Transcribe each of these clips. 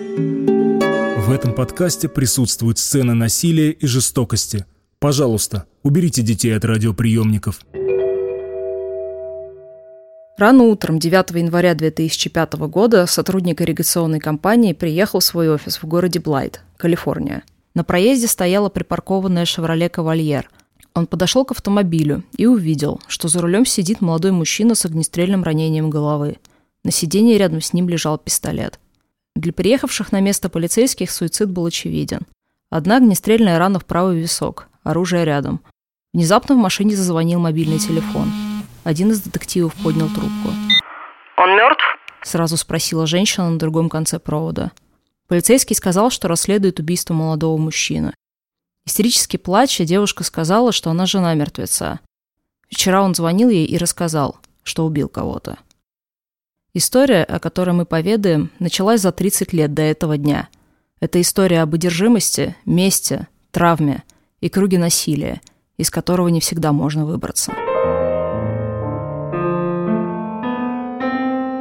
В этом подкасте присутствуют сцены насилия и жестокости. Пожалуйста, уберите детей от радиоприемников. Рано утром 9 января 2005 года сотрудник ирригационной компании приехал в свой офис в городе Блайт, Калифорния. На проезде стояла припаркованная «Шевроле Кавальер». Он подошел к автомобилю и увидел, что за рулем сидит молодой мужчина с огнестрельным ранением головы. На сиденье рядом с ним лежал пистолет. Для приехавших на место полицейских суицид был очевиден. Одна огнестрельная рана в правый висок, оружие рядом. Внезапно в машине зазвонил мобильный телефон – один из детективов поднял трубку. «Он мертв?» – сразу спросила женщина на другом конце провода. Полицейский сказал, что расследует убийство молодого мужчины. Истерически плача, девушка сказала, что она жена мертвеца. Вчера он звонил ей и рассказал, что убил кого-то. История, о которой мы поведаем, началась за 30 лет до этого дня. Это история об одержимости, мести, травме и круге насилия, из которого не всегда можно выбраться.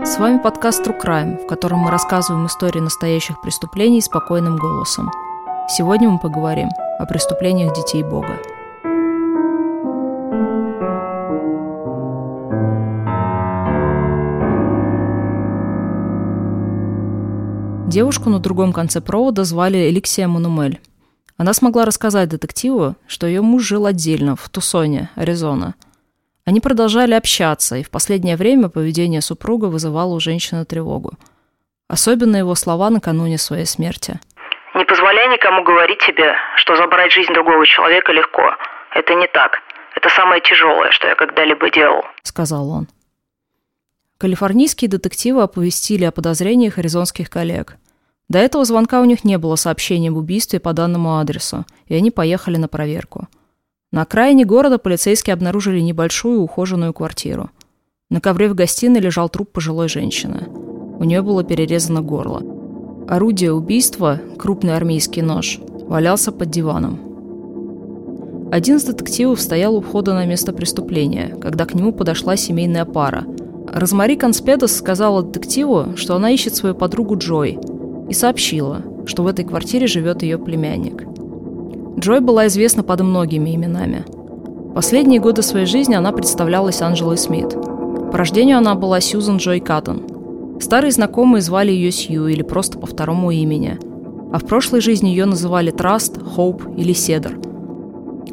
С вами подкаст True Crime, в котором мы рассказываем истории настоящих преступлений спокойным голосом. Сегодня мы поговорим о преступлениях детей Бога. Девушку на другом конце провода звали Эликсия Манумель. Она смогла рассказать детективу, что ее муж жил отдельно, в Тусоне, Аризона – они продолжали общаться, и в последнее время поведение супруга вызывало у женщины тревогу. Особенно его слова накануне своей смерти. «Не позволяй никому говорить тебе, что забрать жизнь другого человека легко. Это не так. Это самое тяжелое, что я когда-либо делал», — сказал он. Калифорнийские детективы оповестили о подозрениях аризонских коллег. До этого звонка у них не было сообщения об убийстве по данному адресу, и они поехали на проверку – на окраине города полицейские обнаружили небольшую ухоженную квартиру. На ковре в гостиной лежал труп пожилой женщины. У нее было перерезано горло. Орудие убийства, крупный армейский нож, валялся под диваном. Один из детективов стоял у входа на место преступления, когда к нему подошла семейная пара. Розмари Конспедос сказала детективу, что она ищет свою подругу Джой, и сообщила, что в этой квартире живет ее племянник. Джой была известна под многими именами. Последние годы своей жизни она представлялась Анжелой Смит. По рождению она была Сьюзан Джой Каттон. Старые знакомые звали ее Сью или просто по второму имени. А в прошлой жизни ее называли Траст, Хоуп или Седр.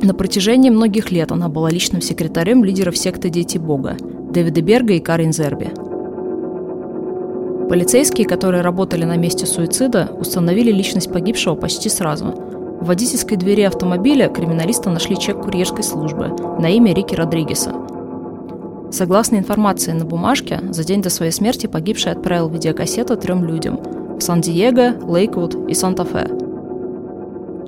На протяжении многих лет она была личным секретарем лидеров секты «Дети Бога» Дэвида Берга и Карин Зерби. Полицейские, которые работали на месте суицида, установили личность погибшего почти сразу – в водительской двери автомобиля криминалисты нашли чек курьерской службы на имя Рики Родригеса. Согласно информации на бумажке, за день до своей смерти погибший отправил видеокассету трем людям – в Сан-Диего, Лейквуд и Санта-Фе.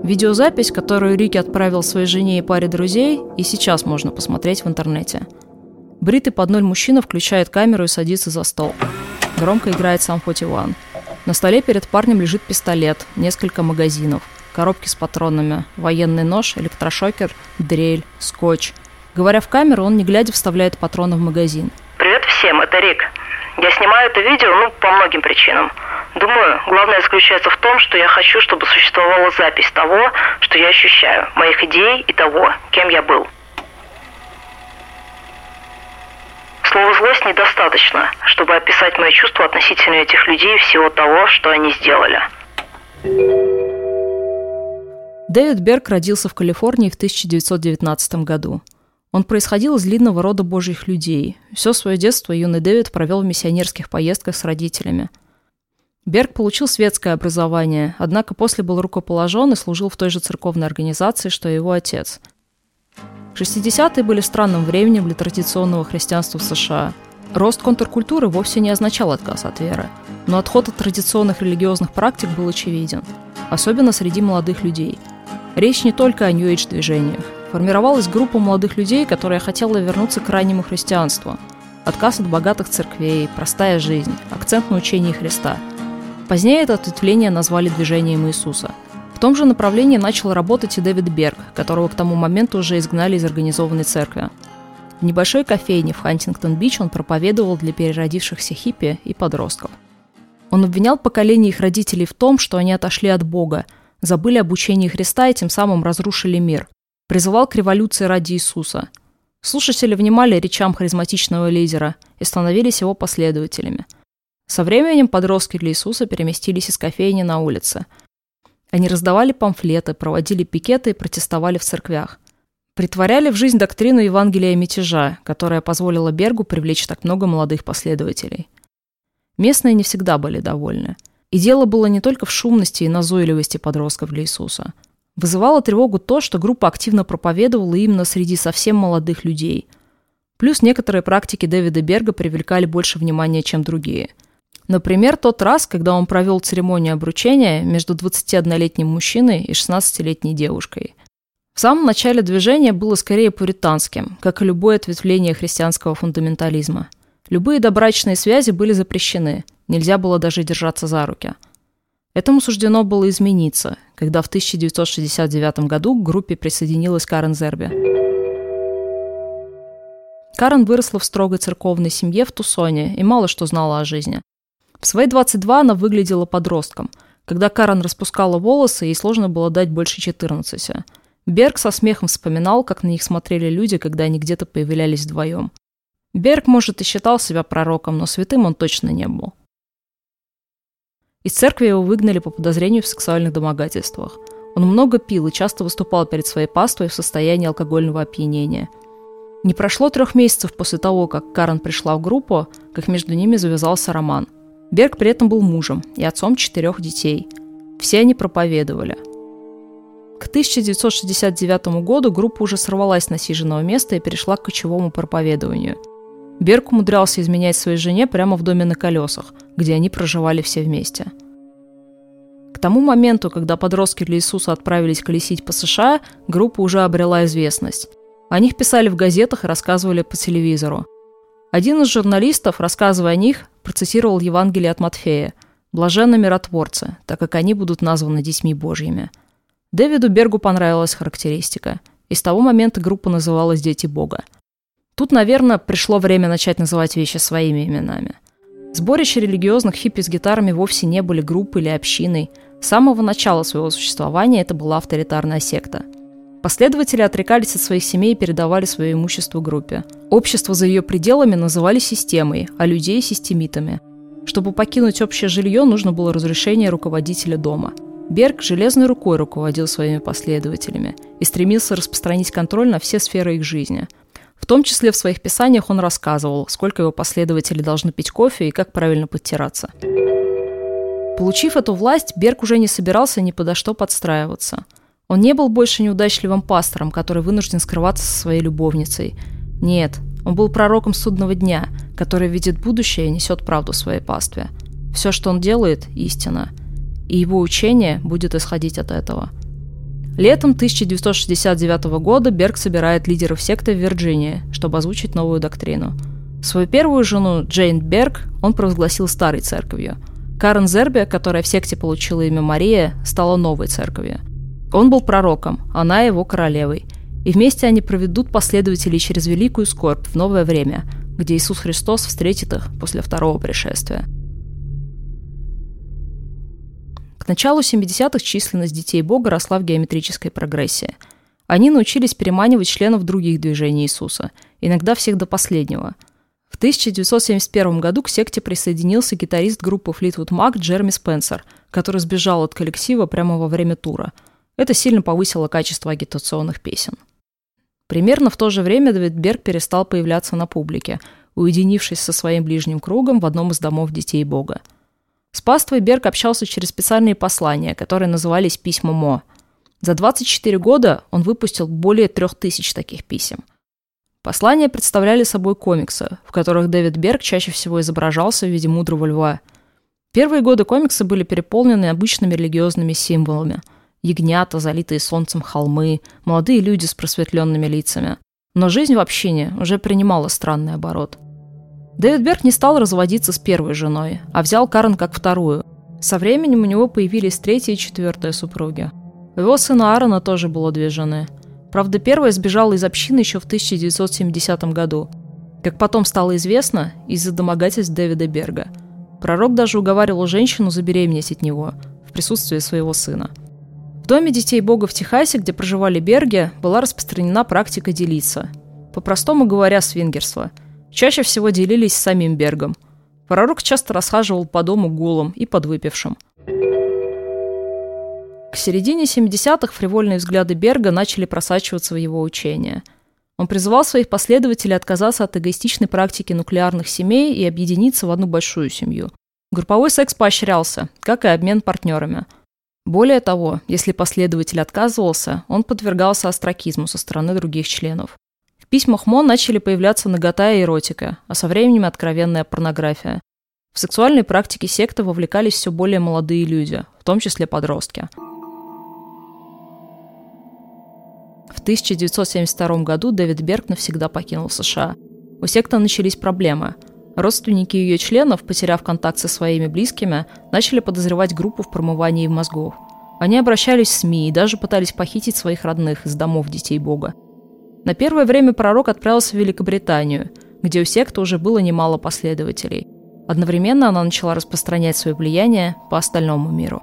Видеозапись, которую Рики отправил своей жене и паре друзей, и сейчас можно посмотреть в интернете. Бритый под ноль мужчина включает камеру и садится за стол. Громко играет сам 41. На столе перед парнем лежит пистолет, несколько магазинов – коробки с патронами, военный нож, электрошокер, дрель, скотч. Говоря в камеру, он не глядя вставляет патроны в магазин. Привет всем, это Рик. Я снимаю это видео, ну, по многим причинам. Думаю, главное заключается в том, что я хочу, чтобы существовала запись того, что я ощущаю, моих идей и того, кем я был. Слова «злость» недостаточно, чтобы описать мои чувства относительно этих людей и всего того, что они сделали. Дэвид Берг родился в Калифорнии в 1919 году. Он происходил из длинного рода божьих людей. Все свое детство юный Дэвид провел в миссионерских поездках с родителями. Берг получил светское образование, однако после был рукоположен и служил в той же церковной организации, что и его отец. 60-е были странным временем для традиционного христианства в США. Рост контркультуры вовсе не означал отказ от веры, но отход от традиционных религиозных практик был очевиден, особенно среди молодых людей – Речь не только о New Age движениях. Формировалась группа молодых людей, которая хотела вернуться к раннему христианству. Отказ от богатых церквей, простая жизнь, акцент на учении Христа. Позднее это ответвление назвали движением Иисуса. В том же направлении начал работать и Дэвид Берг, которого к тому моменту уже изгнали из организованной церкви. В небольшой кофейне в Хантингтон-Бич он проповедовал для переродившихся хиппи и подростков. Он обвинял поколение их родителей в том, что они отошли от Бога, забыли об учении Христа и тем самым разрушили мир. Призывал к революции ради Иисуса. Слушатели внимали речам харизматичного лидера и становились его последователями. Со временем подростки для Иисуса переместились из кофейни на улице. Они раздавали памфлеты, проводили пикеты и протестовали в церквях. Притворяли в жизнь доктрину Евангелия мятежа, которая позволила Бергу привлечь так много молодых последователей. Местные не всегда были довольны. И дело было не только в шумности и назойливости подростков для Иисуса. Вызывало тревогу то, что группа активно проповедовала именно среди совсем молодых людей. Плюс некоторые практики Дэвида Берга привлекали больше внимания, чем другие. Например, тот раз, когда он провел церемонию обручения между 21-летним мужчиной и 16-летней девушкой. В самом начале движения было скорее пуританским, как и любое ответвление христианского фундаментализма – Любые добрачные связи были запрещены, нельзя было даже держаться за руки. Этому суждено было измениться, когда в 1969 году к группе присоединилась Карен Зерби. Карен выросла в строгой церковной семье в Тусоне и мало что знала о жизни. В свои 22 она выглядела подростком. Когда Карен распускала волосы, ей сложно было дать больше 14. Берг со смехом вспоминал, как на них смотрели люди, когда они где-то появлялись вдвоем. Берг, может, и считал себя пророком, но святым он точно не был. Из церкви его выгнали по подозрению в сексуальных домогательствах. Он много пил и часто выступал перед своей паствой в состоянии алкогольного опьянения. Не прошло трех месяцев после того, как Карен пришла в группу, как между ними завязался роман. Берг при этом был мужем и отцом четырех детей. Все они проповедовали. К 1969 году группа уже сорвалась с насиженного места и перешла к кочевому проповедованию – Берг умудрялся изменять своей жене прямо в доме на колесах, где они проживали все вместе. К тому моменту, когда подростки для Иисуса отправились колесить по США, группа уже обрела известность. О них писали в газетах и рассказывали по телевизору. Один из журналистов, рассказывая о них, процитировал Евангелие от Матфея «Блаженны миротворцы, так как они будут названы детьми Божьими». Дэвиду Бергу понравилась характеристика. И с того момента группа называлась «Дети Бога». Тут, наверное, пришло время начать называть вещи своими именами. Сборища религиозных хиппи с гитарами вовсе не были группой или общиной. С самого начала своего существования это была авторитарная секта. Последователи отрекались от своих семей и передавали свое имущество группе. Общество за ее пределами называли системой, а людей – системитами. Чтобы покинуть общее жилье, нужно было разрешение руководителя дома. Берг железной рукой руководил своими последователями и стремился распространить контроль на все сферы их жизни – в том числе в своих писаниях он рассказывал, сколько его последователи должны пить кофе и как правильно подтираться. Получив эту власть, Берг уже не собирался ни подо что подстраиваться. Он не был больше неудачливым пастором, который вынужден скрываться со своей любовницей. Нет, он был пророком судного дня, который видит будущее и несет правду своей пастве. Все, что он делает, истина. И его учение будет исходить от этого – Летом 1969 года Берг собирает лидеров секты в Вирджинии, чтобы озвучить новую доктрину. Свою первую жену, Джейн Берг, он провозгласил старой церковью. Карен Зерби, которая в секте получила имя Мария, стала новой церковью. Он был пророком, она его королевой. И вместе они проведут последователей через великую скорбь в новое время, где Иисус Христос встретит их после второго пришествия. К началу 70-х численность детей Бога росла в геометрической прогрессии. Они научились переманивать членов других движений Иисуса, иногда всех до последнего. В 1971 году к секте присоединился гитарист группы Fleetwood Mac Джерми Спенсер, который сбежал от коллектива прямо во время тура. Это сильно повысило качество агитационных песен. Примерно в то же время Дэвид Берг перестал появляться на публике, уединившись со своим ближним кругом в одном из домов детей Бога – с паствой Берг общался через специальные послания, которые назывались «Письма Мо». За 24 года он выпустил более 3000 таких писем. Послания представляли собой комиксы, в которых Дэвид Берг чаще всего изображался в виде мудрого льва. Первые годы комиксы были переполнены обычными религиозными символами. Ягнята, залитые солнцем холмы, молодые люди с просветленными лицами. Но жизнь в общине уже принимала странный оборот – Дэвид Берг не стал разводиться с первой женой, а взял Карен как вторую. Со временем у него появились третья и четвертая супруги. У его сына Аарона тоже было две жены. Правда, первая сбежала из общины еще в 1970 году. Как потом стало известно, из-за домогательств Дэвида Берга. Пророк даже уговаривал женщину забеременеть от него в присутствии своего сына. Доме детей Бога в Техасе, где проживали Берги, была распространена практика делиться. По-простому говоря, свингерство. Чаще всего делились с самим Бергом. Пророк часто расхаживал по дому голым и подвыпившим. К середине 70-х фривольные взгляды Берга начали просачиваться в его учение – он призывал своих последователей отказаться от эгоистичной практики нуклеарных семей и объединиться в одну большую семью. Групповой секс поощрялся, как и обмен партнерами. Более того, если последователь отказывался, он подвергался астракизму со стороны других членов. В письмах Мо начали появляться нагота и эротика, а со временем откровенная порнография. В сексуальной практике секты вовлекались все более молодые люди, в том числе подростки – В 1972 году Дэвид Берг навсегда покинул США. У секты начались проблемы. Родственники ее членов, потеряв контакт со своими близкими, начали подозревать группу в промывании мозгов. Они обращались в СМИ и даже пытались похитить своих родных из домов детей Бога. На первое время пророк отправился в Великобританию, где у секты уже было немало последователей. Одновременно она начала распространять свое влияние по остальному миру.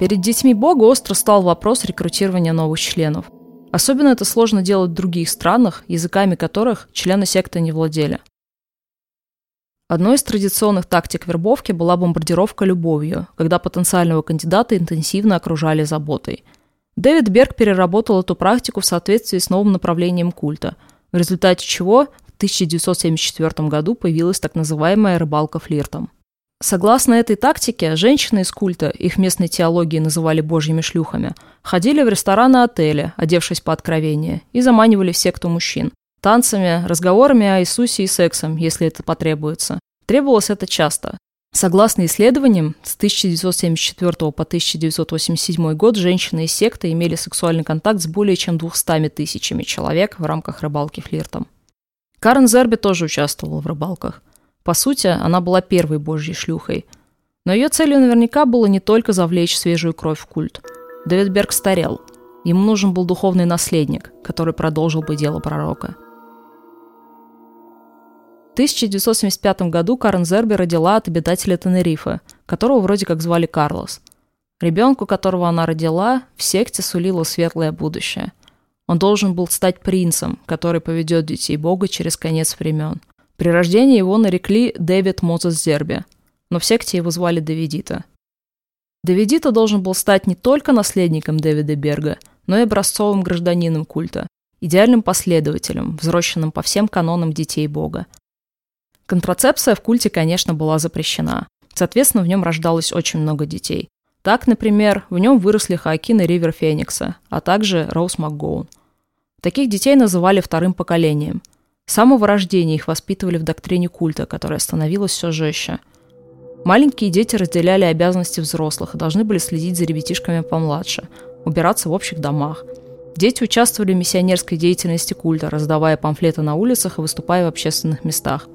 Перед детьми Бога остро стал вопрос рекрутирования новых членов. Особенно это сложно делать в других странах, языками которых члены секты не владели. Одной из традиционных тактик вербовки была бомбардировка любовью, когда потенциального кандидата интенсивно окружали заботой. Дэвид Берг переработал эту практику в соответствии с новым направлением культа, в результате чего в 1974 году появилась так называемая рыбалка флиртом. Согласно этой тактике, женщины из культа, их местной теологии называли божьими шлюхами, ходили в рестораны отели, одевшись по откровению, и заманивали в секту мужчин. Танцами, разговорами о Иисусе и сексом, если это потребуется. Требовалось это часто. Согласно исследованиям, с 1974 по 1987 год женщины из секты имели сексуальный контакт с более чем 200 тысячами человек в рамках рыбалки флиртом. Карен Зерби тоже участвовала в рыбалках. По сути, она была первой божьей шлюхой. Но ее целью наверняка было не только завлечь свежую кровь в культ. Дэвид Берг старел. Ему нужен был духовный наследник, который продолжил бы дело пророка. В 1975 году Карен Зерби родила от обитателя Тенерифе, которого вроде как звали Карлос. Ребенку, которого она родила, в секте сулило светлое будущее. Он должен был стать принцем, который поведет детей Бога через конец времен. При рождении его нарекли Дэвид Мозес Зерби, но в секте его звали Давидита. Давидита должен был стать не только наследником Дэвида Берга, но и образцовым гражданином культа, идеальным последователем, взросшенным по всем канонам детей Бога. Контрацепция в культе, конечно, была запрещена. Соответственно, в нем рождалось очень много детей. Так, например, в нем выросли Хоакин и Ривер Феникса, а также Роуз МакГоун. Таких детей называли вторым поколением – с самого рождения их воспитывали в доктрине культа, которая становилась все жестче. Маленькие дети разделяли обязанности взрослых и должны были следить за ребятишками помладше, убираться в общих домах. Дети участвовали в миссионерской деятельности культа, раздавая памфлеты на улицах и выступая в общественных местах.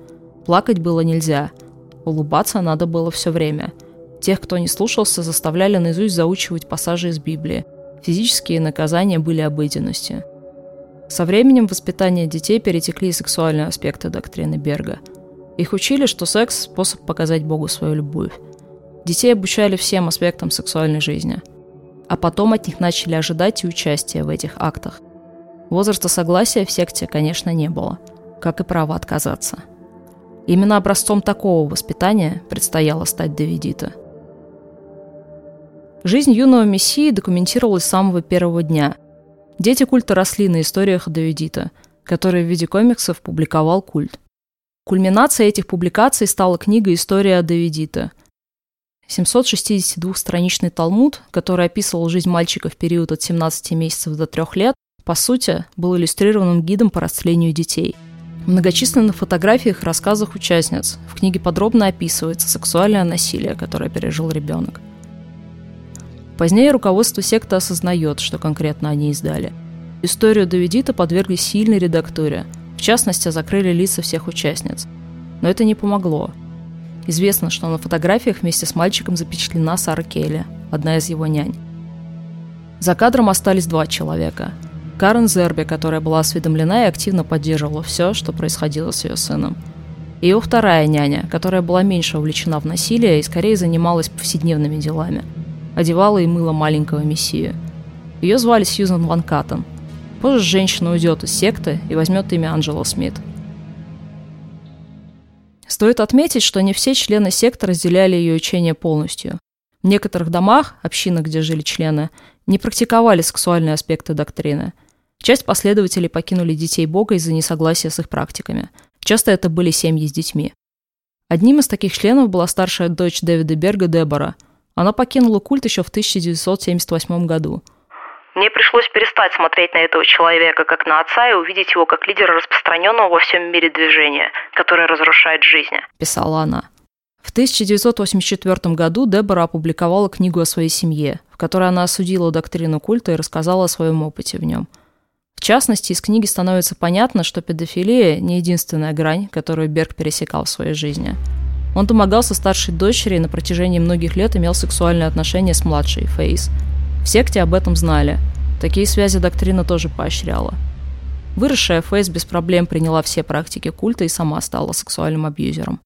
Плакать было нельзя. Улыбаться надо было все время. Тех, кто не слушался, заставляли наизусть заучивать пассажи из Библии. Физические наказания были обыденностью. Со временем воспитание детей перетекли и сексуальные аспекты доктрины Берга. Их учили, что секс – способ показать Богу свою любовь. Детей обучали всем аспектам сексуальной жизни. А потом от них начали ожидать и участия в этих актах. Возраста согласия в секте, конечно, не было, как и права отказаться. Именно образцом такого воспитания предстояло стать Давидита. Жизнь юного мессии документировалась с самого первого дня – Дети культа росли на историях Давидита, которые в виде комиксов публиковал культ. Кульминацией этих публикаций стала книга «История Давидита». 762-страничный талмуд, который описывал жизнь мальчика в период от 17 месяцев до 3 лет, по сути, был иллюстрированным гидом по растлению детей. Многочисленных фотографиях и рассказах участниц в книге подробно описывается сексуальное насилие, которое пережил ребенок – Позднее руководство секты осознает, что конкретно они издали. Историю Давидита подвергли сильной редактуре. В частности, закрыли лица всех участниц. Но это не помогло. Известно, что на фотографиях вместе с мальчиком запечатлена Сара Келли, одна из его нянь. За кадром остались два человека. Карен Зерби, которая была осведомлена и активно поддерживала все, что происходило с ее сыном. и вторая няня, которая была меньше увлечена в насилие и скорее занималась повседневными делами. Одевала и мыла маленького мессию. Ее звали Сьюзан Ван Каттен. Позже женщина уйдет из секты и возьмет имя Анджела Смит. Стоит отметить, что не все члены секты разделяли ее учение полностью. В некоторых домах, общинах, где жили члены, не практиковали сексуальные аспекты доктрины. Часть последователей покинули детей Бога из-за несогласия с их практиками. Часто это были семьи с детьми. Одним из таких членов была старшая дочь Дэвида Берга Дебора. Она покинула культ еще в 1978 году – мне пришлось перестать смотреть на этого человека как на отца и увидеть его как лидера распространенного во всем мире движения, которое разрушает жизни. Писала она. В 1984 году Дебора опубликовала книгу о своей семье, в которой она осудила доктрину культа и рассказала о своем опыте в нем. В частности, из книги становится понятно, что педофилия не единственная грань, которую Берг пересекал в своей жизни. Он домогался старшей дочери и на протяжении многих лет имел сексуальные отношения с младшей, Фейс – в секте об этом знали. Такие связи доктрина тоже поощряла. Выросшая Фейс без проблем приняла все практики культа и сама стала сексуальным абьюзером.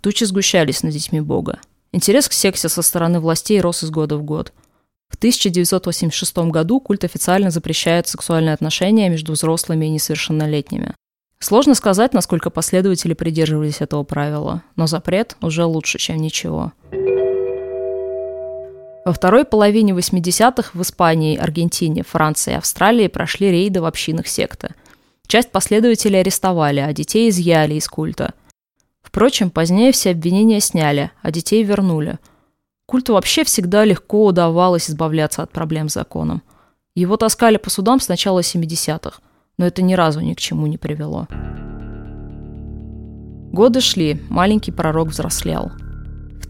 Тучи сгущались над детьми Бога. Интерес к сексе со стороны властей рос из года в год. В 1986 году культ официально запрещает сексуальные отношения между взрослыми и несовершеннолетними. Сложно сказать, насколько последователи придерживались этого правила, но запрет уже лучше, чем ничего. Во второй половине 80-х в Испании, Аргентине, Франции и Австралии прошли рейды в общинах секты. Часть последователей арестовали, а детей изъяли из культа. Впрочем, позднее все обвинения сняли, а детей вернули. Культу вообще всегда легко удавалось избавляться от проблем с законом. Его таскали по судам с начала 70-х, но это ни разу ни к чему не привело. Годы шли, маленький пророк взрослел –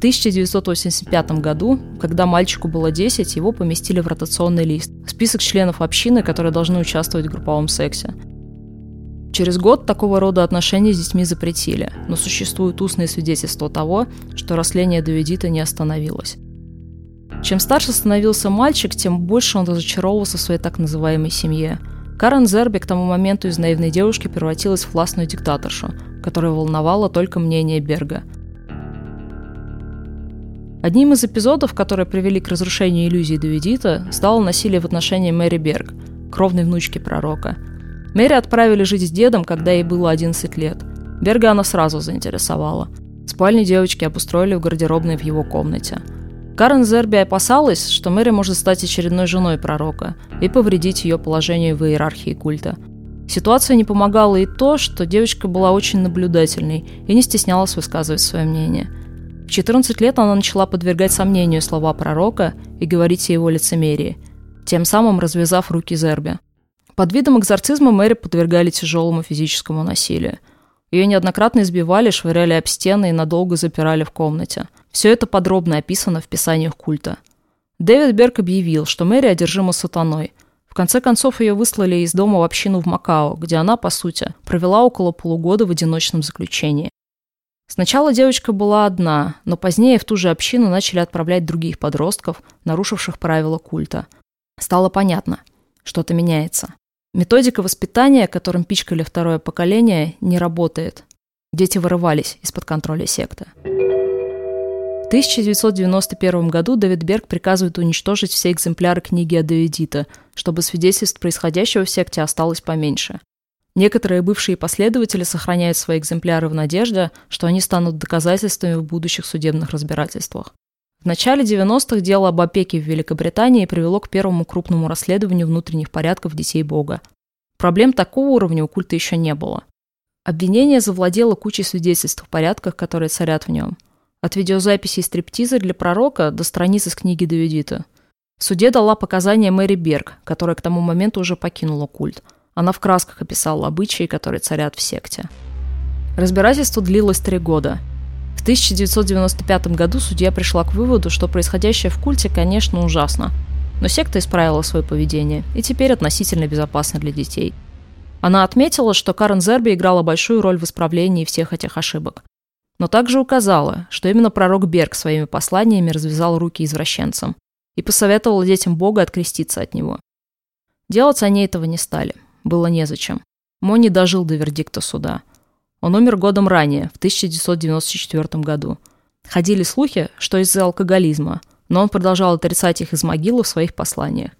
1985 году, когда мальчику было 10, его поместили в ротационный лист – список членов общины, которые должны участвовать в групповом сексе. Через год такого рода отношения с детьми запретили, но существуют устные свидетельства того, что растление Давидита не остановилось. Чем старше становился мальчик, тем больше он разочаровывался в своей так называемой семье. Карен Зерби к тому моменту из наивной девушки превратилась в властную диктаторшу, которая волновала только мнение Берга – Одним из эпизодов, которые привели к разрушению иллюзии Давидита, стало насилие в отношении Мэри Берг, кровной внучки пророка. Мэри отправили жить с дедом, когда ей было 11 лет. Берга она сразу заинтересовала. Спальню девочки обустроили в гардеробной в его комнате. Карен Зерби опасалась, что Мэри может стать очередной женой пророка и повредить ее положению в иерархии культа. Ситуация не помогала и то, что девочка была очень наблюдательной и не стеснялась высказывать свое мнение – 14 лет она начала подвергать сомнению слова пророка и говорить о его лицемерии, тем самым развязав руки Зерби. Под видом экзорцизма Мэри подвергали тяжелому физическому насилию. Ее неоднократно избивали, швыряли об стены и надолго запирали в комнате. Все это подробно описано в писаниях культа. Дэвид Берг объявил, что Мэри одержима сатаной. В конце концов, ее выслали из дома в общину в Макао, где она, по сути, провела около полугода в одиночном заключении. Сначала девочка была одна, но позднее в ту же общину начали отправлять других подростков, нарушивших правила культа. Стало понятно, что-то меняется. Методика воспитания, которым пичкали второе поколение, не работает. Дети вырывались из-под контроля секты. В 1991 году Дэвид Берг приказывает уничтожить все экземпляры книги о Давидита, чтобы свидетельств происходящего в секте осталось поменьше. Некоторые бывшие последователи сохраняют свои экземпляры в надежде, что они станут доказательствами в будущих судебных разбирательствах. В начале 90-х дело об опеке в Великобритании привело к первому крупному расследованию внутренних порядков детей Бога. Проблем такого уровня у культа еще не было. Обвинение завладело кучей свидетельств о порядках, которые царят в нем. От видеозаписей стриптиза для пророка до страниц из книги Давидита. В суде дала показания Мэри Берг, которая к тому моменту уже покинула культ – она в красках описала обычаи, которые царят в секте. Разбирательство длилось три года. В 1995 году судья пришла к выводу, что происходящее в культе, конечно, ужасно, но секта исправила свое поведение и теперь относительно безопасна для детей. Она отметила, что Карен Зерби играла большую роль в исправлении всех этих ошибок. Но также указала, что именно пророк Берг своими посланиями развязал руки извращенцам и посоветовал детям Бога откреститься от него. Делать они этого не стали было незачем. Мо не дожил до вердикта суда. Он умер годом ранее, в 1994 году. Ходили слухи, что из-за алкоголизма, но он продолжал отрицать их из могилы в своих посланиях.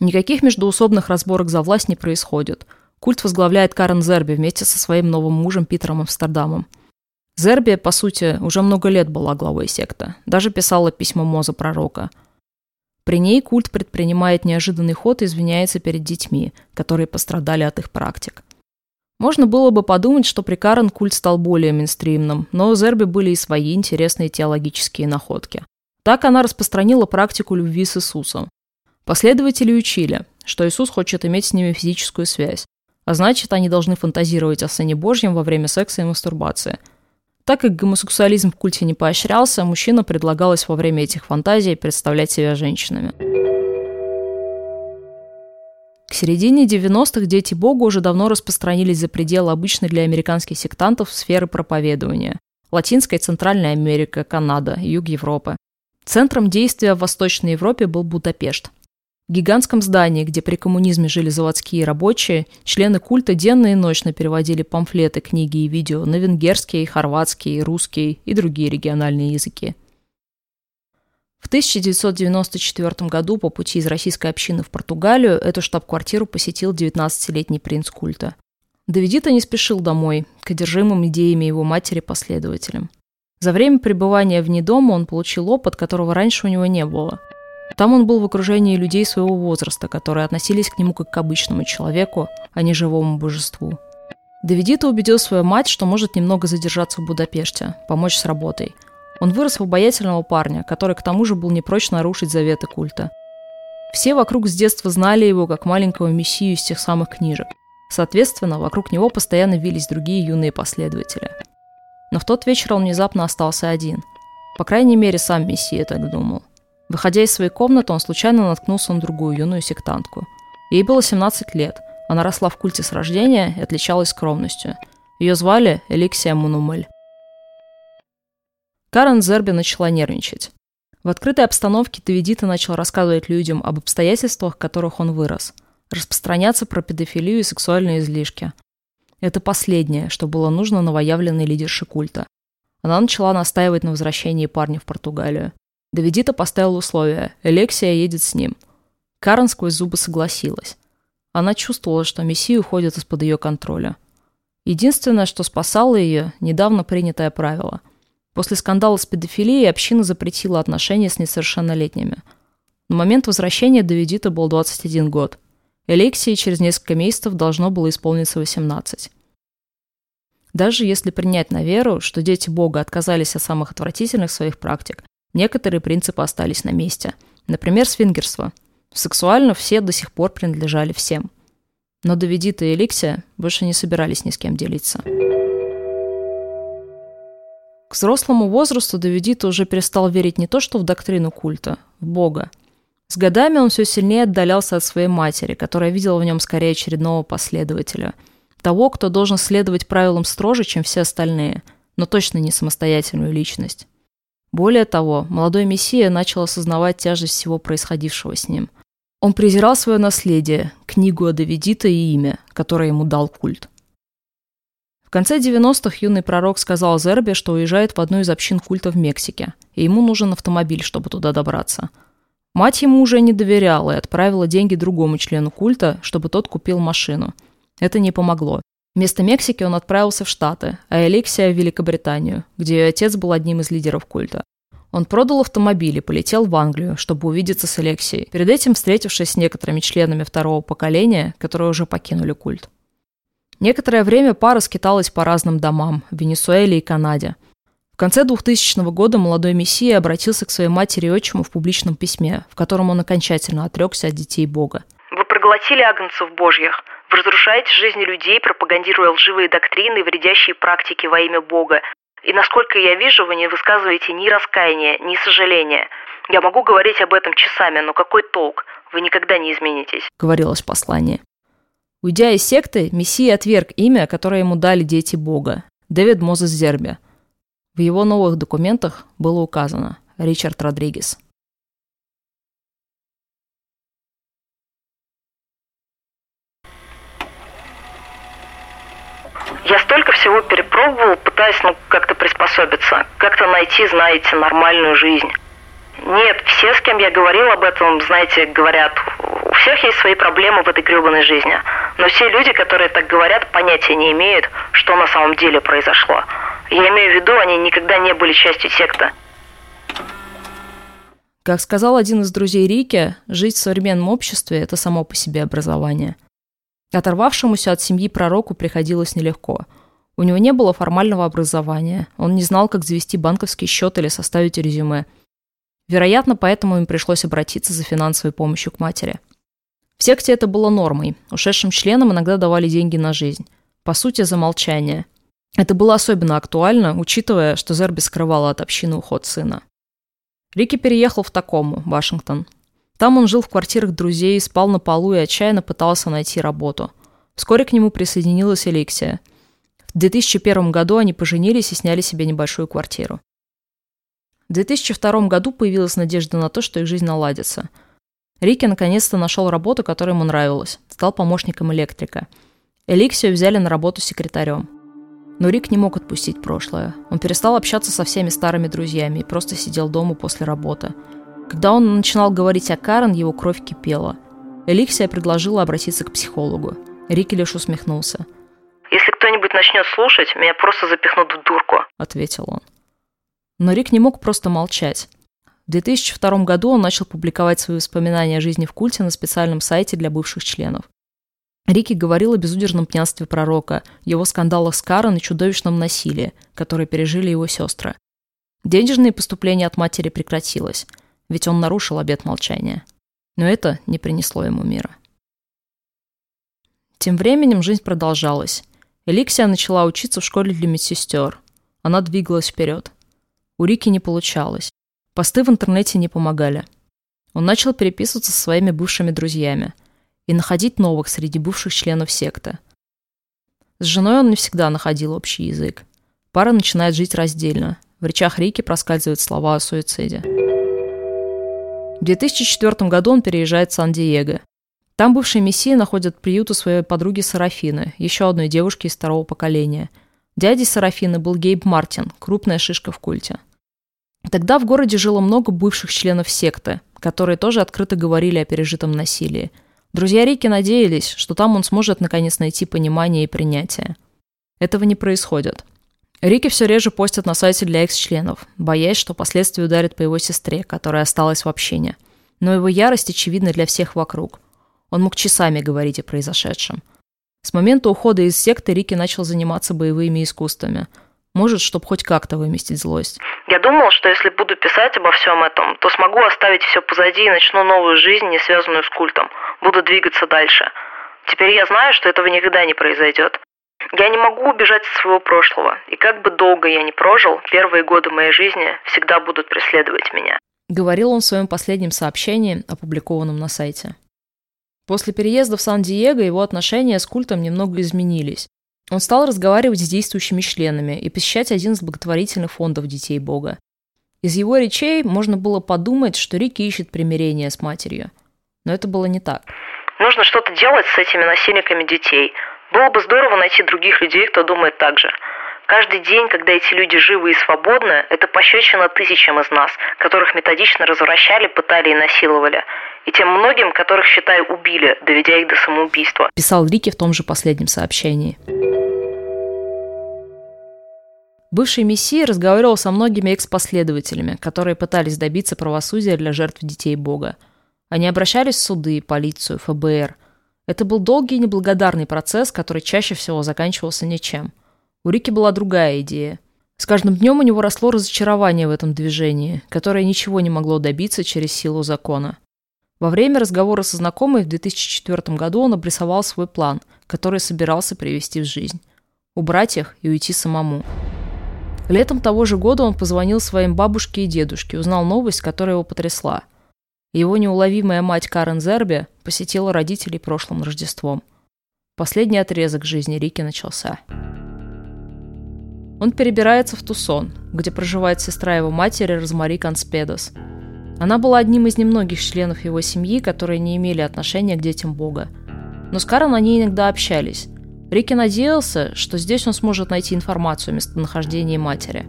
Никаких междуусобных разборок за власть не происходит. Культ возглавляет Карен Зерби вместе со своим новым мужем Питером Амстердамом. Зерби, по сути, уже много лет была главой секты. Даже писала письмо Моза пророка. При ней культ предпринимает неожиданный ход и извиняется перед детьми, которые пострадали от их практик. Можно было бы подумать, что при Карен культ стал более мейнстримным, но у Зерби были и свои интересные теологические находки. Так она распространила практику любви с Иисусом. Последователи учили, что Иисус хочет иметь с ними физическую связь, а значит, они должны фантазировать о Сыне Божьем во время секса и мастурбации. Так как гомосексуализм в культе не поощрялся, мужчина предлагалось во время этих фантазий представлять себя женщинами. К середине 90-х дети Бога уже давно распространились за пределы обычной для американских сектантов сферы проповедования. Латинская и Центральная Америка, Канада, Юг Европы. Центром действия в Восточной Европе был Будапешт. В гигантском здании, где при коммунизме жили заводские рабочие, члены культа денно и ночно переводили памфлеты, книги и видео на венгерский, хорватский, русский и другие региональные языки. В 1994 году по пути из российской общины в Португалию эту штаб-квартиру посетил 19-летний принц культа. Давидита не спешил домой, к одержимым идеями его матери-последователям. За время пребывания вне дома он получил опыт, которого раньше у него не было. Там он был в окружении людей своего возраста, которые относились к нему как к обычному человеку, а не живому божеству. Давидита убедил свою мать, что может немного задержаться в Будапеште, помочь с работой – он вырос в обаятельного парня, который к тому же был не прочь нарушить заветы культа. Все вокруг с детства знали его как маленького мессию из тех самых книжек. Соответственно, вокруг него постоянно вились другие юные последователи. Но в тот вечер он внезапно остался один. По крайней мере, сам мессия так думал. Выходя из своей комнаты, он случайно наткнулся на другую юную сектантку. Ей было 17 лет. Она росла в культе с рождения и отличалась скромностью. Ее звали Эликсия Мунумель. Карен Зерби начала нервничать. В открытой обстановке Давидита начал рассказывать людям об обстоятельствах, в которых он вырос, распространяться про педофилию и сексуальные излишки. Это последнее, что было нужно новоявленной лидерше культа. Она начала настаивать на возвращении парня в Португалию. Давидита поставил условие – Элексия едет с ним. Карен сквозь зубы согласилась. Она чувствовала, что Мессия уходит из-под ее контроля. Единственное, что спасало ее – недавно принятое правило – После скандала с педофилией община запретила отношения с несовершеннолетними. На момент возвращения Давидита был 21 год. Алексии через несколько месяцев должно было исполниться 18. Даже если принять на веру, что дети Бога отказались от самых отвратительных своих практик, некоторые принципы остались на месте. Например, свингерство. Сексуально все до сих пор принадлежали всем. Но Давидита и Эликсия больше не собирались ни с кем делиться. К взрослому возрасту Давидита уже перестал верить не то что в доктрину культа, в Бога. С годами он все сильнее отдалялся от своей матери, которая видела в нем скорее очередного последователя. Того, кто должен следовать правилам строже, чем все остальные, но точно не самостоятельную личность. Более того, молодой мессия начал осознавать тяжесть всего происходившего с ним. Он презирал свое наследие, книгу о Давидита и имя, которое ему дал культ. В конце 90-х юный пророк сказал Зербе, что уезжает в одну из общин культа в Мексике, и ему нужен автомобиль, чтобы туда добраться. Мать ему уже не доверяла и отправила деньги другому члену культа, чтобы тот купил машину. Это не помогло. Вместо Мексики он отправился в Штаты, а Эликсия – в Великобританию, где ее отец был одним из лидеров культа. Он продал автомобиль и полетел в Англию, чтобы увидеться с Алексией, перед этим встретившись с некоторыми членами второго поколения, которые уже покинули культ. Некоторое время пара скиталась по разным домам в Венесуэле и Канаде. В конце 2000 года молодой мессия обратился к своей матери и отчиму в публичном письме, в котором он окончательно отрекся от детей Бога. «Вы проглотили агнцев божьих. Вы разрушаете жизни людей, пропагандируя лживые доктрины и вредящие практики во имя Бога. И насколько я вижу, вы не высказываете ни раскаяния, ни сожаления. Я могу говорить об этом часами, но какой толк? Вы никогда не изменитесь», — говорилось в послании. Уйдя из секты, Мессия отверг имя, которое ему дали дети Бога – Дэвид Мозес Зерби. В его новых документах было указано Ричард Родригес. Я столько всего перепробовал, пытаясь ну, как-то приспособиться, как-то найти, знаете, нормальную жизнь. Нет, все, с кем я говорил об этом, знаете, говорят, у всех есть свои проблемы в этой гребаной жизни. Но все люди, которые так говорят, понятия не имеют, что на самом деле произошло. Я имею в виду, они никогда не были частью секты. Как сказал один из друзей Рики, жить в современном обществе – это само по себе образование. Оторвавшемуся от семьи пророку приходилось нелегко. У него не было формального образования, он не знал, как завести банковский счет или составить резюме. Вероятно, поэтому им пришлось обратиться за финансовой помощью к матери. В секте это было нормой. Ушедшим членам иногда давали деньги на жизнь. По сути, за молчание. Это было особенно актуально, учитывая, что Зерби скрывала от общины уход сына. Рики переехал в Такому, Вашингтон. Там он жил в квартирах друзей, спал на полу и отчаянно пытался найти работу. Вскоре к нему присоединилась Эликсия. В 2001 году они поженились и сняли себе небольшую квартиру. В 2002 году появилась надежда на то, что их жизнь наладится. Рики наконец-то нашел работу, которая ему нравилась. Стал помощником электрика. Эликсию взяли на работу секретарем. Но Рик не мог отпустить прошлое. Он перестал общаться со всеми старыми друзьями и просто сидел дома после работы. Когда он начинал говорить о Карен, его кровь кипела. Эликсия предложила обратиться к психологу. Рик лишь усмехнулся. «Если кто-нибудь начнет слушать, меня просто запихнут в дурку», — ответил он. Но Рик не мог просто молчать. В 2002 году он начал публиковать свои воспоминания о жизни в культе на специальном сайте для бывших членов. Рики говорил о безудержном пьянстве пророка, его скандалах с Карен и чудовищном насилии, которое пережили его сестры. Денежные поступления от матери прекратилось, ведь он нарушил обет молчания. Но это не принесло ему мира. Тем временем жизнь продолжалась. Эликсия начала учиться в школе для медсестер. Она двигалась вперед. У Рики не получалось. Посты в интернете не помогали. Он начал переписываться со своими бывшими друзьями – и находить новых среди бывших членов секты. С женой он не всегда находил общий язык. Пара начинает жить раздельно. В речах Рики проскальзывают слова о суициде. В 2004 году он переезжает в Сан-Диего. Там бывшие мессии находят приют у своей подруги Сарафины, еще одной девушки из второго поколения. Дядей Сарафины был Гейб Мартин, крупная шишка в культе. Тогда в городе жило много бывших членов секты, которые тоже открыто говорили о пережитом насилии – Друзья Рики надеялись, что там он сможет наконец найти понимание и принятие. Этого не происходит. Рики все реже постят на сайте для экс-членов, боясь, что последствия ударят по его сестре, которая осталась в общине. Но его ярость очевидна для всех вокруг. Он мог часами говорить о произошедшем. С момента ухода из секты Рики начал заниматься боевыми искусствами – может, чтобы хоть как-то выместить злость. Я думал, что если буду писать обо всем этом, то смогу оставить все позади и начну новую жизнь, не связанную с культом. Буду двигаться дальше. Теперь я знаю, что этого никогда не произойдет. Я не могу убежать от своего прошлого, и как бы долго я ни прожил, первые годы моей жизни всегда будут преследовать меня. Говорил он в своем последнем сообщении, опубликованном на сайте. После переезда в Сан-Диего его отношения с культом немного изменились. Он стал разговаривать с действующими членами и посещать один из благотворительных фондов детей Бога. Из его речей можно было подумать, что Рики ищет примирение с матерью. Но это было не так. Нужно что-то делать с этими насильниками детей. Было бы здорово найти других людей, кто думает так же. Каждый день, когда эти люди живы и свободны, это пощечина тысячам из нас, которых методично развращали, пытали и насиловали. И тем многим, которых, считаю, убили, доведя их до самоубийства. Писал Рики в том же последнем сообщении. Бывший мессия разговаривал со многими экс-последователями, которые пытались добиться правосудия для жертв детей Бога. Они обращались в суды, полицию, ФБР. Это был долгий и неблагодарный процесс, который чаще всего заканчивался ничем. У Рики была другая идея. С каждым днем у него росло разочарование в этом движении, которое ничего не могло добиться через силу закона. Во время разговора со знакомой в 2004 году он обрисовал свой план, который собирался привести в жизнь. Убрать их и уйти самому. Летом того же года он позвонил своим бабушке и дедушке, узнал новость, которая его потрясла. Его неуловимая мать Карен Зерби посетила родителей прошлым Рождеством. Последний отрезок жизни Рики начался. Он перебирается в Тусон, где проживает сестра его матери Розмари Конспедос. Она была одним из немногих членов его семьи, которые не имели отношения к детям Бога. Но с Карен они иногда общались. Рики надеялся, что здесь он сможет найти информацию о местонахождении матери.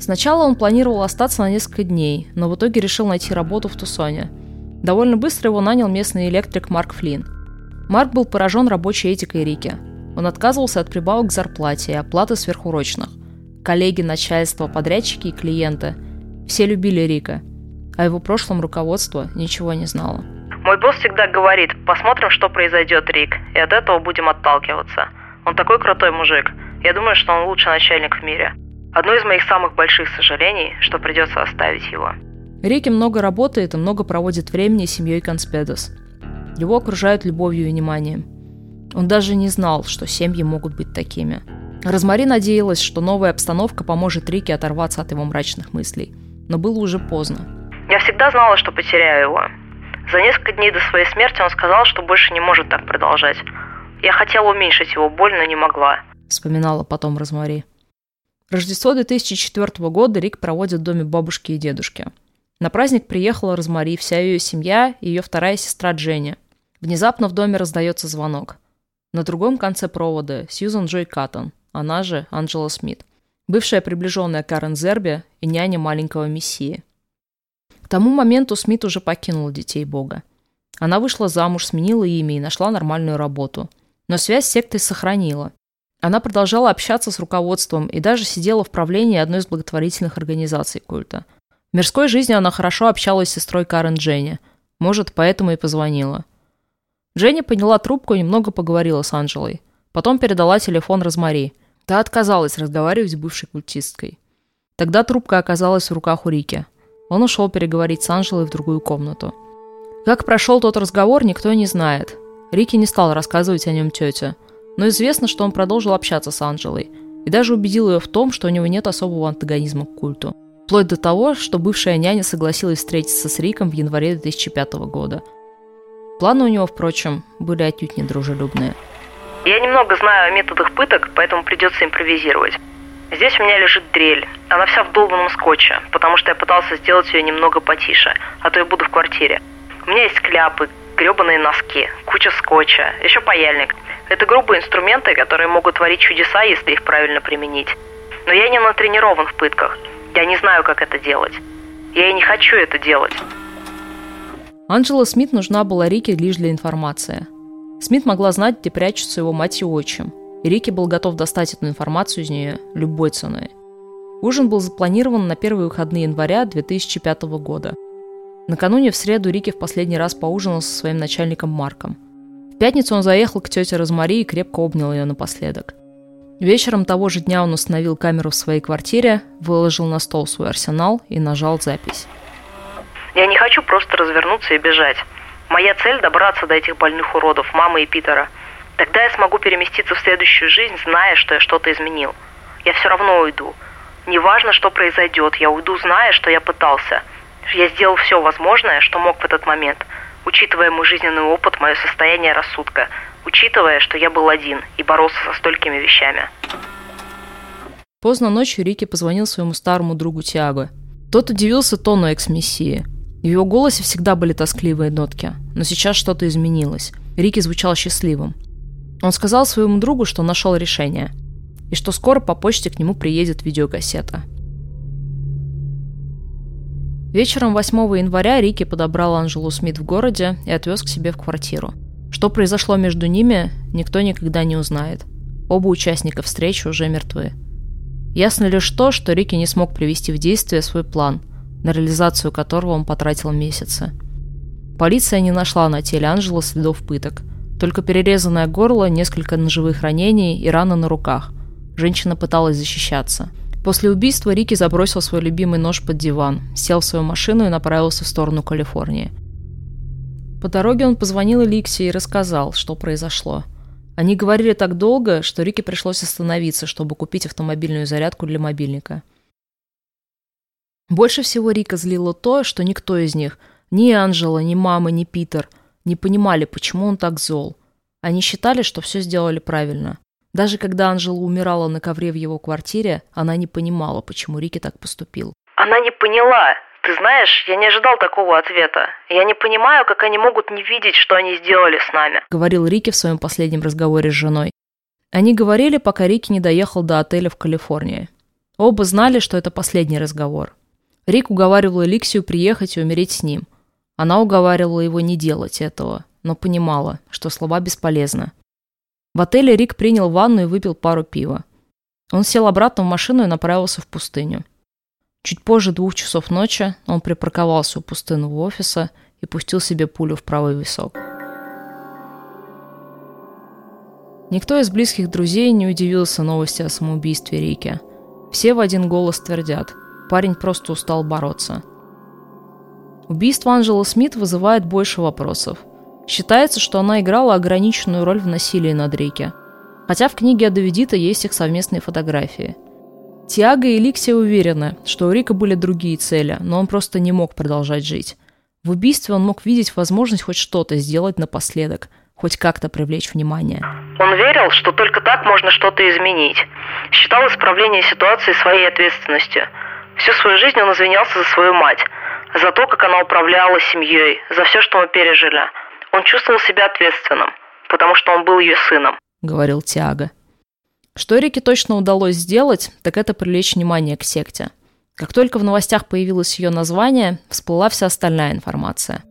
Сначала он планировал остаться на несколько дней, но в итоге решил найти работу в Тусоне. Довольно быстро его нанял местный электрик Марк Флинн. Марк был поражен рабочей этикой Рики. Он отказывался от прибавок к зарплате и оплаты сверхурочных. Коллеги, начальство, подрядчики и клиенты – все любили Рика, а его прошлом руководство ничего не знало. Мой босс всегда говорит, посмотрим, что произойдет, Рик, и от этого будем отталкиваться. Он такой крутой мужик. Я думаю, что он лучший начальник в мире. Одно из моих самых больших сожалений, что придется оставить его. Рики много работает и много проводит времени с семьей Конспедос. Его окружают любовью и вниманием. Он даже не знал, что семьи могут быть такими. Розмари надеялась, что новая обстановка поможет Рике оторваться от его мрачных мыслей. Но было уже поздно. Я всегда знала, что потеряю его. За несколько дней до своей смерти он сказал, что больше не может так продолжать. Я хотела уменьшить его боль, но не могла. Вспоминала потом Розмари. Рождество 2004 года Рик проводит в доме бабушки и дедушки. На праздник приехала Розмари, вся ее семья и ее вторая сестра Дженни. Внезапно в доме раздается звонок. На другом конце провода Сьюзан Джой Каттон, она же Анджела Смит, бывшая приближенная Карен Зерби и няня маленького мессии. Тому моменту Смит уже покинула детей Бога. Она вышла замуж, сменила имя и нашла нормальную работу. Но связь с сектой сохранила. Она продолжала общаться с руководством и даже сидела в правлении одной из благотворительных организаций культа. В мирской жизни она хорошо общалась с сестрой Карен Дженни. Может, поэтому и позвонила. Дженни подняла трубку и немного поговорила с Анжелой. Потом передала телефон Розмари. Та отказалась разговаривать с бывшей культисткой. Тогда трубка оказалась в руках у Рики. Он ушел переговорить с Анжелой в другую комнату. Как прошел тот разговор, никто не знает. Рики не стал рассказывать о нем тете. Но известно, что он продолжил общаться с Анжелой. И даже убедил ее в том, что у него нет особого антагонизма к культу. Вплоть до того, что бывшая няня согласилась встретиться с Риком в январе 2005 года. Планы у него, впрочем, были отнюдь недружелюбные. Я немного знаю о методах пыток, поэтому придется импровизировать. Здесь у меня лежит дрель. Она вся в долбанном скотче, потому что я пытался сделать ее немного потише, а то я буду в квартире. У меня есть кляпы, гребаные носки, куча скотча, еще паяльник. Это грубые инструменты, которые могут творить чудеса, если их правильно применить. Но я не натренирован в пытках. Я не знаю, как это делать. Я и не хочу это делать. Анджела Смит нужна была Рике лишь для информации. Смит могла знать, где прячутся его мать и отчим, Рики был готов достать эту информацию из нее любой ценой. Ужин был запланирован на первые выходные января 2005 года. Накануне в среду Рики в последний раз поужинал со своим начальником Марком. В пятницу он заехал к тете Розмари и крепко обнял ее напоследок. Вечером того же дня он установил камеру в своей квартире, выложил на стол свой арсенал и нажал запись. Я не хочу просто развернуться и бежать. Моя цель – добраться до этих больных уродов, мамы и Питера. Тогда я смогу переместиться в следующую жизнь, зная, что я что-то изменил. Я все равно уйду. Неважно, что произойдет, я уйду, зная, что я пытался. Я сделал все возможное, что мог в этот момент, учитывая мой жизненный опыт, мое состояние рассудка – учитывая, что я был один и боролся со столькими вещами. Поздно ночью Рики позвонил своему старому другу Тиаго. Тот удивился тону экс-мессии. В его голосе всегда были тоскливые нотки, но сейчас что-то изменилось. Рики звучал счастливым. Он сказал своему другу, что нашел решение, и что скоро по почте к нему приедет видеокассета. Вечером 8 января Рики подобрал Анжелу Смит в городе и отвез к себе в квартиру. Что произошло между ними, никто никогда не узнает. Оба участника встречи уже мертвы. Ясно лишь то, что Рики не смог привести в действие свой план, на реализацию которого он потратил месяцы. Полиция не нашла на теле Анжела следов пыток. Только перерезанное горло, несколько ножевых ранений и раны на руках. Женщина пыталась защищаться. После убийства Рики забросил свой любимый нож под диван, сел в свою машину и направился в сторону Калифорнии. По дороге он позвонил Эликсе и рассказал, что произошло. Они говорили так долго, что Рике пришлось остановиться, чтобы купить автомобильную зарядку для мобильника. Больше всего Рика злило то, что никто из них, ни Анжела, ни мама, ни Питер, не понимали, почему он так зол. Они считали, что все сделали правильно. Даже когда Анжела умирала на ковре в его квартире, она не понимала, почему Рики так поступил. Она не поняла. Ты знаешь, я не ожидал такого ответа. Я не понимаю, как они могут не видеть, что они сделали с нами», — говорил Рики в своем последнем разговоре с женой. Они говорили, пока Рики не доехал до отеля в Калифорнии. Оба знали, что это последний разговор. Рик уговаривал Эликсию приехать и умереть с ним. Она уговаривала его не делать этого, но понимала, что слова бесполезны. В отеле Рик принял ванну и выпил пару пива. Он сел обратно в машину и направился в пустыню. Чуть позже двух часов ночи он припарковался у пустынного офиса и пустил себе пулю в правый висок. Никто из близких друзей не удивился новости о самоубийстве Рики. Все в один голос твердят, парень просто устал бороться. Убийство Анджелы Смит вызывает больше вопросов. Считается, что она играла ограниченную роль в насилии над Рики. Хотя в книге Адовидита есть их совместные фотографии – Тиаго и Ликсия уверены, что у Рика были другие цели, но он просто не мог продолжать жить. В убийстве он мог видеть возможность хоть что-то сделать напоследок, хоть как-то привлечь внимание. Он верил, что только так можно что-то изменить. Считал исправление ситуации своей ответственностью. Всю свою жизнь он извинялся за свою мать, за то, как она управляла семьей, за все, что мы пережили. Он чувствовал себя ответственным, потому что он был ее сыном, говорил Тиаго. Что Рике точно удалось сделать, так это привлечь внимание к секте. Как только в новостях появилось ее название, всплыла вся остальная информация.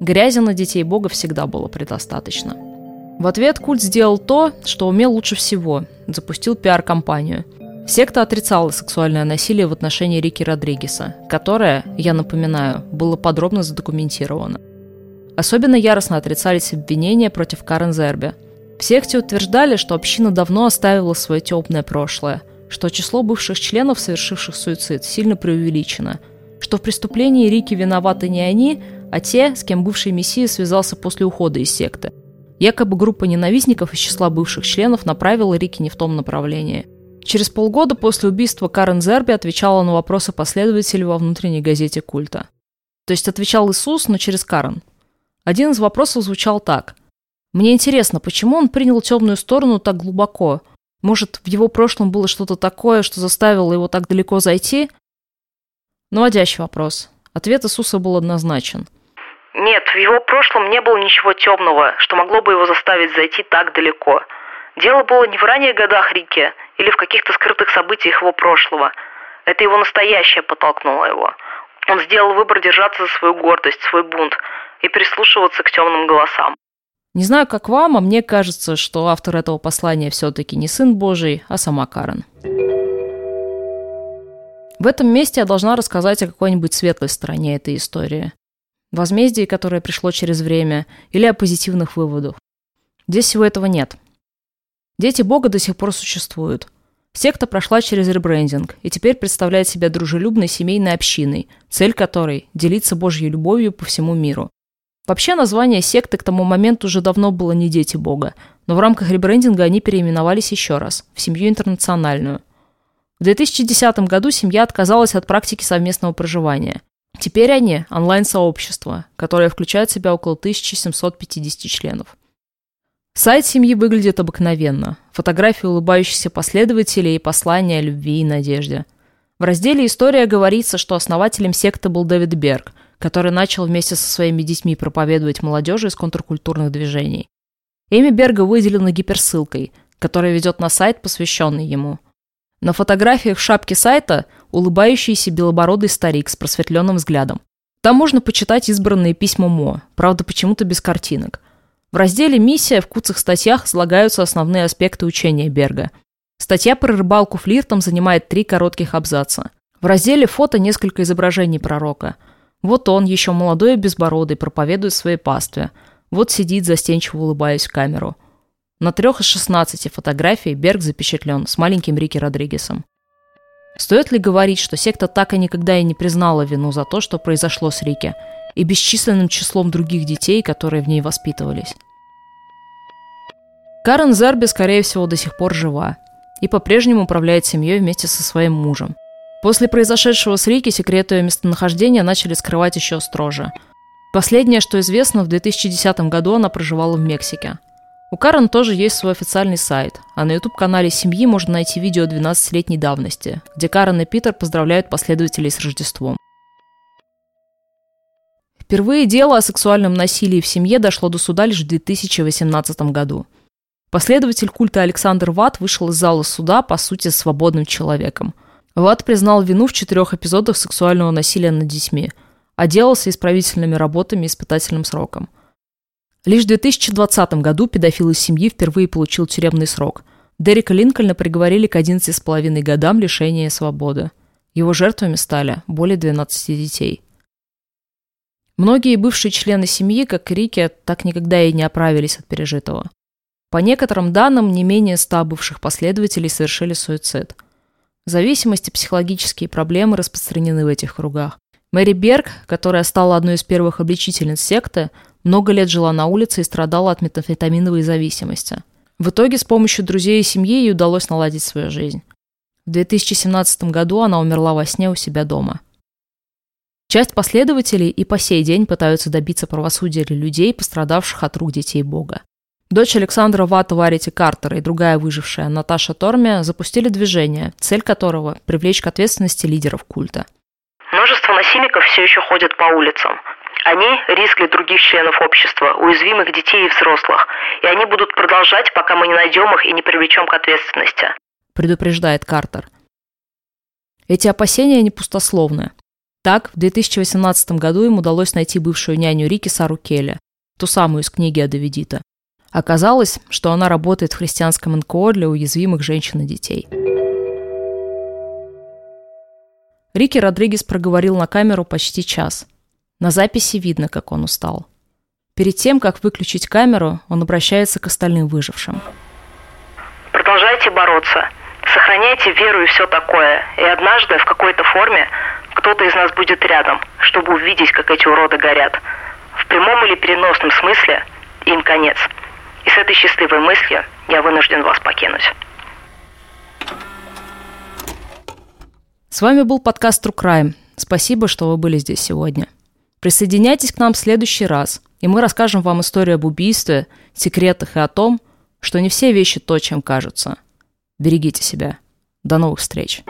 Грязи на детей Бога всегда было предостаточно. В ответ культ сделал то, что умел лучше всего – запустил пиар-компанию. Секта отрицала сексуальное насилие в отношении Рики Родригеса, которое, я напоминаю, было подробно задокументировано. Особенно яростно отрицались обвинения против Карен Зерби – в секте утверждали, что община давно оставила свое темное прошлое, что число бывших членов, совершивших суицид, сильно преувеличено, что в преступлении Рики виноваты не они, а те, с кем бывший мессия связался после ухода из секты. Якобы группа ненавистников из числа бывших членов направила Рики не в том направлении. Через полгода после убийства Карен Зерби отвечала на вопросы последователей во внутренней газете культа. То есть отвечал Иисус, но через Карен. Один из вопросов звучал так. Мне интересно, почему он принял темную сторону так глубоко? Может, в его прошлом было что-то такое, что заставило его так далеко зайти? Наводящий вопрос. Ответ Иисуса был однозначен. Нет, в его прошлом не было ничего темного, что могло бы его заставить зайти так далеко. Дело было не в ранних годах Рики или в каких-то скрытых событиях его прошлого. Это его настоящее подтолкнуло его. Он сделал выбор держаться за свою гордость, свой бунт и прислушиваться к темным голосам. Не знаю, как вам, а мне кажется, что автор этого послания все-таки не сын Божий, а сама Карен. В этом месте я должна рассказать о какой-нибудь светлой стороне этой истории. Возмездии, которое пришло через время, или о позитивных выводах. Здесь всего этого нет. Дети Бога до сих пор существуют. Секта прошла через ребрендинг и теперь представляет себя дружелюбной семейной общиной, цель которой – делиться Божьей любовью по всему миру. Вообще название секты к тому моменту уже давно было не «Дети Бога», но в рамках ребрендинга они переименовались еще раз – в «Семью интернациональную». В 2010 году семья отказалась от практики совместного проживания. Теперь они – онлайн-сообщество, которое включает в себя около 1750 членов. Сайт семьи выглядит обыкновенно. Фотографии улыбающихся последователей и послания о любви и надежде. В разделе «История» говорится, что основателем секты был Дэвид Берг – который начал вместе со своими детьми проповедовать молодежи из контркультурных движений. Имя Берга выделено гиперссылкой, которая ведет на сайт, посвященный ему. На фотографиях в шапке сайта улыбающийся белобородый старик с просветленным взглядом. Там можно почитать избранные письма Мо, правда почему-то без картинок. В разделе «Миссия» в куцах статьях излагаются основные аспекты учения Берга. Статья про рыбалку флиртом занимает три коротких абзаца. В разделе «Фото» несколько изображений пророка – вот он, еще молодой и безбородый, проповедует своей пастве. Вот сидит, застенчиво улыбаясь в камеру. На трех из шестнадцати фотографий Берг запечатлен с маленьким Рики Родригесом. Стоит ли говорить, что секта так и никогда и не признала вину за то, что произошло с Рики, и бесчисленным числом других детей, которые в ней воспитывались? Карен Зерби, скорее всего, до сих пор жива и по-прежнему управляет семьей вместе со своим мужем – После произошедшего с Рики секреты ее местонахождения начали скрывать еще строже. Последнее, что известно, в 2010 году она проживала в Мексике. У Карен тоже есть свой официальный сайт, а на YouTube-канале семьи можно найти видео 12-летней давности, где Карен и Питер поздравляют последователей с Рождеством. Впервые дело о сексуальном насилии в семье дошло до суда лишь в 2018 году. Последователь культа Александр Ват вышел из зала суда, по сути, свободным человеком. Ват признал вину в четырех эпизодах сексуального насилия над детьми, отделался исправительными работами и испытательным сроком. Лишь в 2020 году педофил из семьи впервые получил тюремный срок. Дерека Линкольна приговорили к 11,5 годам лишения свободы. Его жертвами стали более 12 детей. Многие бывшие члены семьи, как и Рики, так никогда и не оправились от пережитого. По некоторым данным, не менее ста бывших последователей совершили суицид. Зависимости, психологические проблемы распространены в этих кругах. Мэри Берг, которая стала одной из первых обличительниц секты, много лет жила на улице и страдала от метамфетаминовой зависимости. В итоге с помощью друзей и семьи ей удалось наладить свою жизнь. В 2017 году она умерла во сне у себя дома. Часть последователей и по сей день пытаются добиться правосудия для людей, пострадавших от рук детей Бога. Дочь Александра Вата Варити Картера и другая выжившая Наташа Торми запустили движение, цель которого – привлечь к ответственности лидеров культа. Множество насильников все еще ходят по улицам. Они – риск для других членов общества, уязвимых детей и взрослых, и они будут продолжать, пока мы не найдем их и не привлечем к ответственности. Предупреждает Картер. Эти опасения не пустословны. Так, в 2018 году им удалось найти бывшую няню Рики Сару Келли, ту самую из книги Адавидита. Оказалось, что она работает в христианском НКО для уязвимых женщин и детей. Рики Родригес проговорил на камеру почти час. На записи видно, как он устал. Перед тем, как выключить камеру, он обращается к остальным выжившим. Продолжайте бороться. Сохраняйте веру и все такое. И однажды в какой-то форме кто-то из нас будет рядом, чтобы увидеть, как эти уроды горят. В прямом или переносном смысле им конец. И с этой счастливой мыслью я вынужден вас покинуть. С вами был подкаст True Crime. Спасибо, что вы были здесь сегодня. Присоединяйтесь к нам в следующий раз, и мы расскажем вам историю об убийстве, секретах и о том, что не все вещи то, чем кажутся. Берегите себя. До новых встреч.